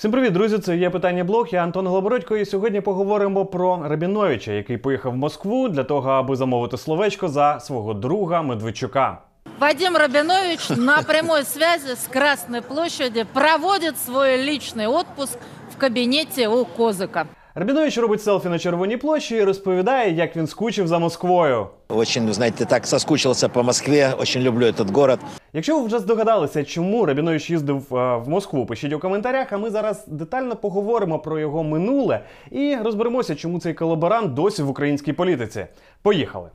Всім привіт, друзі! Це є питання блог. Я Антон Голобородько, і сьогодні поговоримо про Рабіновича, який поїхав в Москву для того, аби замовити словечко за свого друга Медведчука. Вадим Рабинович на прямой связи с Красной площади проводит свой личный отпуск в кабинете у Козыка. Рабінович робить селфі на червоній площі і розповідає, як він скучив за Москвою. Очень, знаете, так соскучился по Москве, очень люблю этот город. Якщо ви вже здогадалися, чому Рабінович їздив е, в Москву, пишіть у коментарях. А ми зараз детально поговоримо про його минуле і розберемося, чому цей колаборант досі в українській політиці. Поїхали.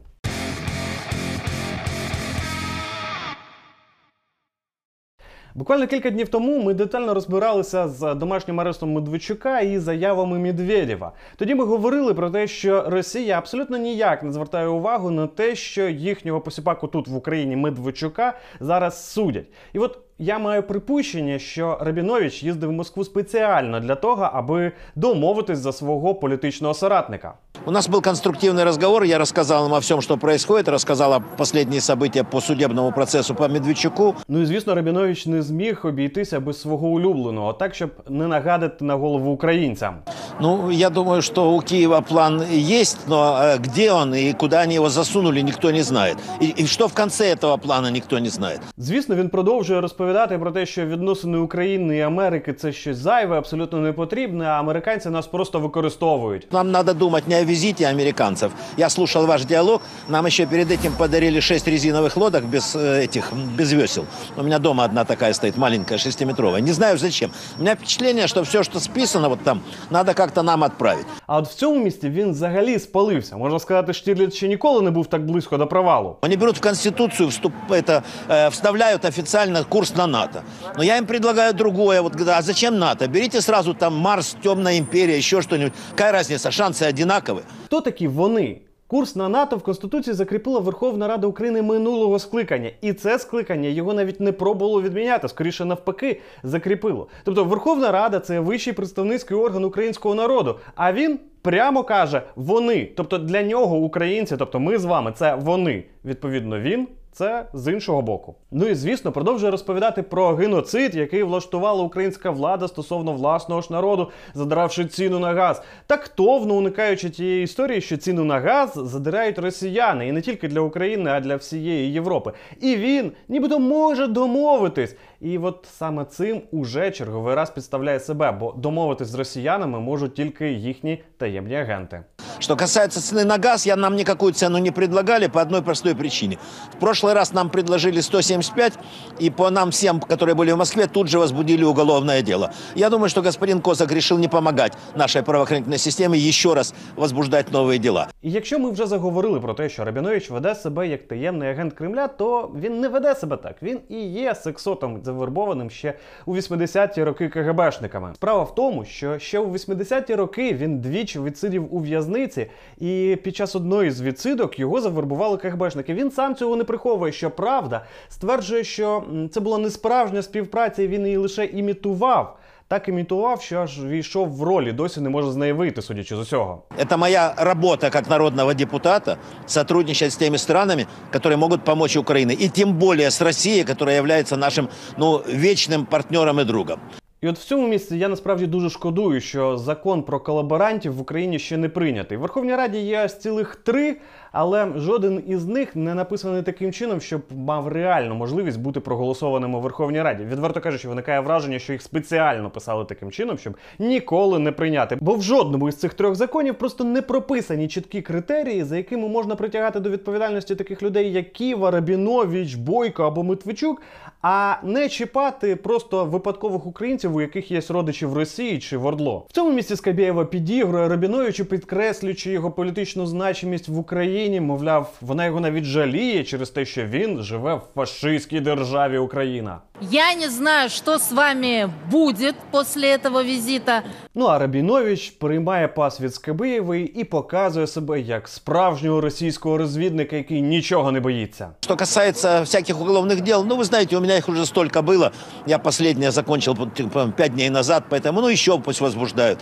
Буквально кілька днів тому ми детально розбиралися з домашнім арестом Медведчука і заявами Медведєва. Тоді ми говорили про те, що Росія абсолютно ніяк не звертає увагу на те, що їхнього посіпаку тут в Україні Медведчука зараз судять. І от я маю припущення, що Рабінович їздив в Москву спеціально для того, аби домовитись за свого політичного соратника. У нас был конструктивный разговор, я рассказал им о всем, что происходит, рассказал о последние события по судебному процессу по Медведчуку. Ну і звісно, Рабінович не зміг обійтися без свого улюбленого, так щоб не нагадати на голову українцям. Ну, я думаю, что у Киева план есть, но э, где он и куда они его засунули, никто не знает. И, и что в конце этого плана, никто не знает. Звісно, він продовжує розповідати про те, що відносини України і Америки це щось зайве, абсолютно не потрібне, а американці нас просто використовують. Нам надо думать не о визите американцев. Я слушал ваш диалог. Нам еще перед этим подарили шесть резиновых лодок без э, этих, без весел. У меня дома одна такая стоит, маленькая, шестиметровая. Не знаю зачем. У меня впечатление, что все, что списано вот там, надо как-то нам отправить. А от в цьому місці він взагалі спалився. Можна сказати, Штірліц ще ніколи не був так близько до провалу. Они берут в Конституцию, вступ, это, э, вставляют официально курс на НАТО. Но я им предлагаю другое. Вот, говорю, а зачем НАТО? Берите сразу там Марс, Темная империя, еще что-нибудь. Какая разница? Шансы одинаковые. Хто такі вони? Курс на НАТО в Конституції закріпила Верховна Рада України минулого скликання, і це скликання його навіть не пробувало відміняти, скоріше навпаки, закріпило. Тобто Верховна Рада це вищий представницький орган українського народу. А він прямо каже вони. Тобто для нього українці, тобто ми з вами, це вони. Відповідно, він. Це з іншого боку. Ну і звісно, продовжує розповідати про геноцид, який влаштувала українська влада стосовно власного ж народу, задиравши ціну на газ. Тактовно уникаючи тієї історії, що ціну на газ задирають росіяни, і не тільки для України, а для всієї Європи. І він нібито може домовитись. І от саме цим уже черговий раз підставляє себе, бо домовитись з росіянами можуть тільки їхні таємні агенти. Что касается цены на газ, я нам никакую цену не предлагали по одной простой причине. В прошлый раз нам предложили 175, и по нам всем, которые были в Москве, тут же возбудили уголовное дело. Я думаю, что господин Козак решил не помогать нашей правоохранительной системе еще раз возбуждать новые дела. І якщо ми вже заговорили про те, що Рабінович веде себе як таємний агент Кремля, то він не веде себе так. Він і є сексотом завербованим ще у 80-ті роки КГБшниками. Справа в тому, що ще у 80-ті роки він двічі відсидів у в'язниці, і під час одної з відсидок його завербували КГБшники. Він сам цього не приховує. Щоправда, стверджує, що м, це була не справжня співпраця, і він її лише імітував. Так імітував, що аж війшов в роль і досі не може з неї вийти, судячи з усього. Это моя работа как народного депутата сотрудничать с теми странами, которые могут помочь Украине. И тем более с Россией, которая является нашим ну, вечным партнером и другом. І от в цьому місці я насправді дуже шкодую, що закон про колаборантів в Україні ще не прийнятий. В Верховній Раді є аж цілих три, але жоден із них не написаний таким чином, щоб мав реальну можливість бути проголосованим у Верховній Раді. Відверто кажучи, виникає враження, що їх спеціально писали таким чином, щоб ніколи не прийняти. Бо в жодному із цих трьох законів просто не прописані чіткі критерії, за якими можна притягати до відповідальності таких людей, як Ківа, Рабінович, Бойко або Митвичук, а не чіпати просто випадкових українців, у яких є родичі в Росії чи в Ордло. В цьому місці Скабєєва підігрує Рабіновичу, підкреслюючи його політичну значимість в Україні. Мовляв, вона його навіть жаліє через те, що він живе в фашистській державі Україна. Я не знаю, что с вами будет после этого визита. Ну а Рабінович приймає пас від Скабєєвої і показує себе як справжнього російського розвідника, який нічого не боїться. Что касается всяких уголовных дел, ну, вы знаете, у меня их уже столько было. Я последнее закончил по- по- пять дней назад, поэтому, ну, еще пусть возбуждают.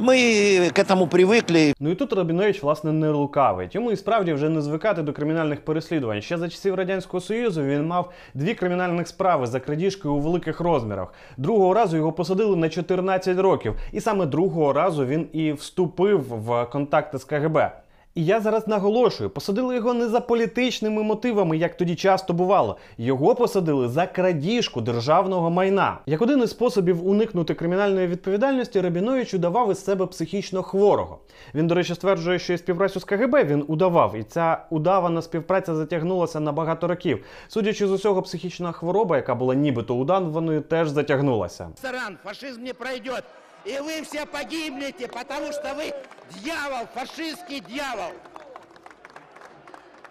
Мы к этому привыкли. Ну і тут Рабінович, власне, не лукавить. Йому і справді вже не звикати до кримінальних переслідувань. Ще за часів Радянського Союзу він мав дві кримінальних справи за крадіжки у великих розмірах. Другого разу його посадили на 14 років, і саме другого разу він і вступив в контакти з КГБ. І я зараз наголошую, посадили його не за політичними мотивами, як тоді часто бувало. Його посадили за крадіжку державного майна. Як один із способів уникнути кримінальної відповідальності, Рабінович удавав із себе психічно хворого. Він, до речі, стверджує, що і співпрацю з КГБ він удавав, і ця удавана співпраця затягнулася на багато років. Судячи з усього, психічна хвороба, яка була нібито удаваною, теж затягнулася. ресторан, фашизм не пройдет. И вы все погибнете, потому что вы дьявол, фашистский дьявол.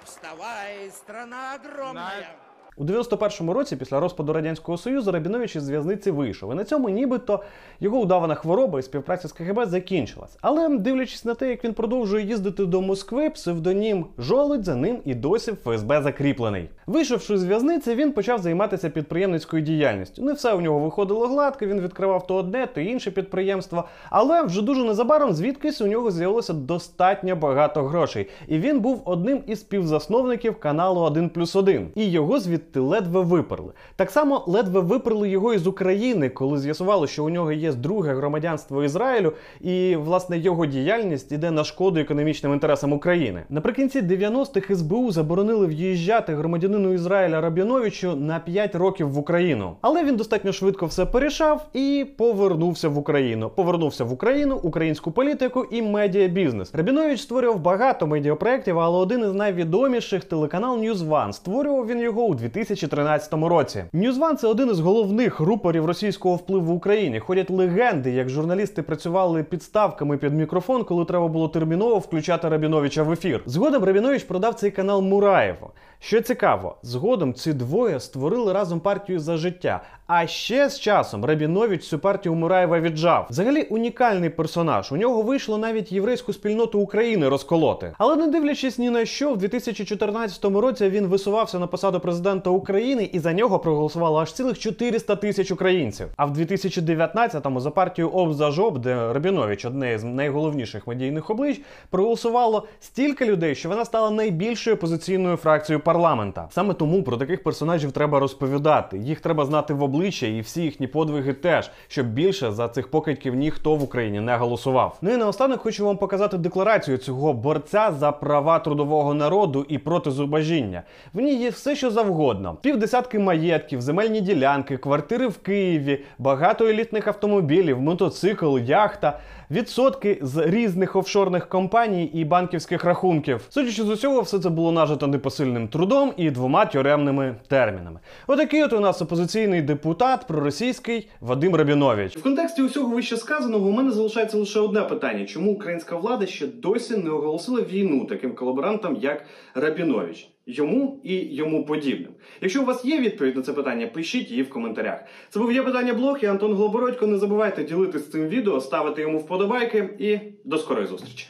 Вставай, страна огромная. У 91-му році, після розпаду радянського союзу, Рабінович із в'язниці вийшов. І на цьому нібито його удавана хвороба і співпраця з КГБ закінчилась. Але дивлячись на те, як він продовжує їздити до Москви, псевдонім Жолудь за ним і досі ФСБ закріплений. Вийшовши з в'язниці, він почав займатися підприємницькою діяльністю. Не все у нього виходило гладко. Він відкривав то одне, то інше підприємство. Але вже дуже незабаром звідкись у нього з'явилося достатньо багато грошей. І він був одним із співзасновників каналу 1 плюс 1. І його звідти ледве виперли. Так само ледве виперли його із України, коли з'ясувало, що у нього є друге громадянство Ізраїлю, і власне його діяльність іде на шкоду економічним інтересам України. Наприкінці 90-х СБУ заборонили в'їжджати громадянину Ізраїля Рабіновичу на 5 років в Україну. Але він достатньо швидко все порішав і повернувся в Україну. Повернувся в Україну, українську політику і медіабізнес. Рабінович створював багато медіапроєктів, але один із найвідоміших телеканал News One. Створював він його у 2013 році. One – це один із головних рупорів російського впливу в Україні. Ходять легенди, як журналісти працювали підставками під мікрофон, коли треба було терміново включати Рабіновича в ефір. Згодом Рабінович продав цей канал Мураєву. Що цікаво, згодом ці двоє створили разом партію за життя. А ще з часом Рабінович цю партію Мураєва віджав. Взагалі унікальний персонаж. У нього вийшло навіть єврейську спільноту України розколоти. Але не дивлячись ні на що, в 2014 році він висувався на посаду президента України, і за нього проголосувало аж цілих 400 тисяч українців. А в 2019-му за партію ОП за ЖОБ, де Рабінович одне з найголовніших медійних облич, проголосувало стільки людей, що вона стала найбільшою опозиційною фракцією парламента. Саме тому про таких персонажів треба розповідати. Їх треба знати в обличчя, і всі їхні подвиги теж, щоб більше за цих покидьків ніхто в Україні не голосував. Ну і наостанок хочу вам показати декларацію цього борця за права трудового народу і проти зубожіння. В ній є все, що завгодно: півдесятки маєтків, земельні ділянки, квартири в Києві, багато елітних автомобілів, мотоцикл, яхта. Відсотки з різних офшорних компаній і банківських рахунків. Судячи з усього, все це було нажито непосильним трудом і двома тюремними термінами. Отакий от у нас опозиційний депутат проросійський Вадим Рабінович. В контексті усього вище сказаного у мене залишається лише одне питання: чому українська влада ще досі не оголосила війну таким колаборантам, як Рабінович? Йому і йому подібним. Якщо у вас є відповідь на це питання, пишіть її в коментарях. Це був я питання блог. і Антон Глобородько. Не забувайте ділитися цим відео, ставити йому вподобайки і до скорої зустрічі.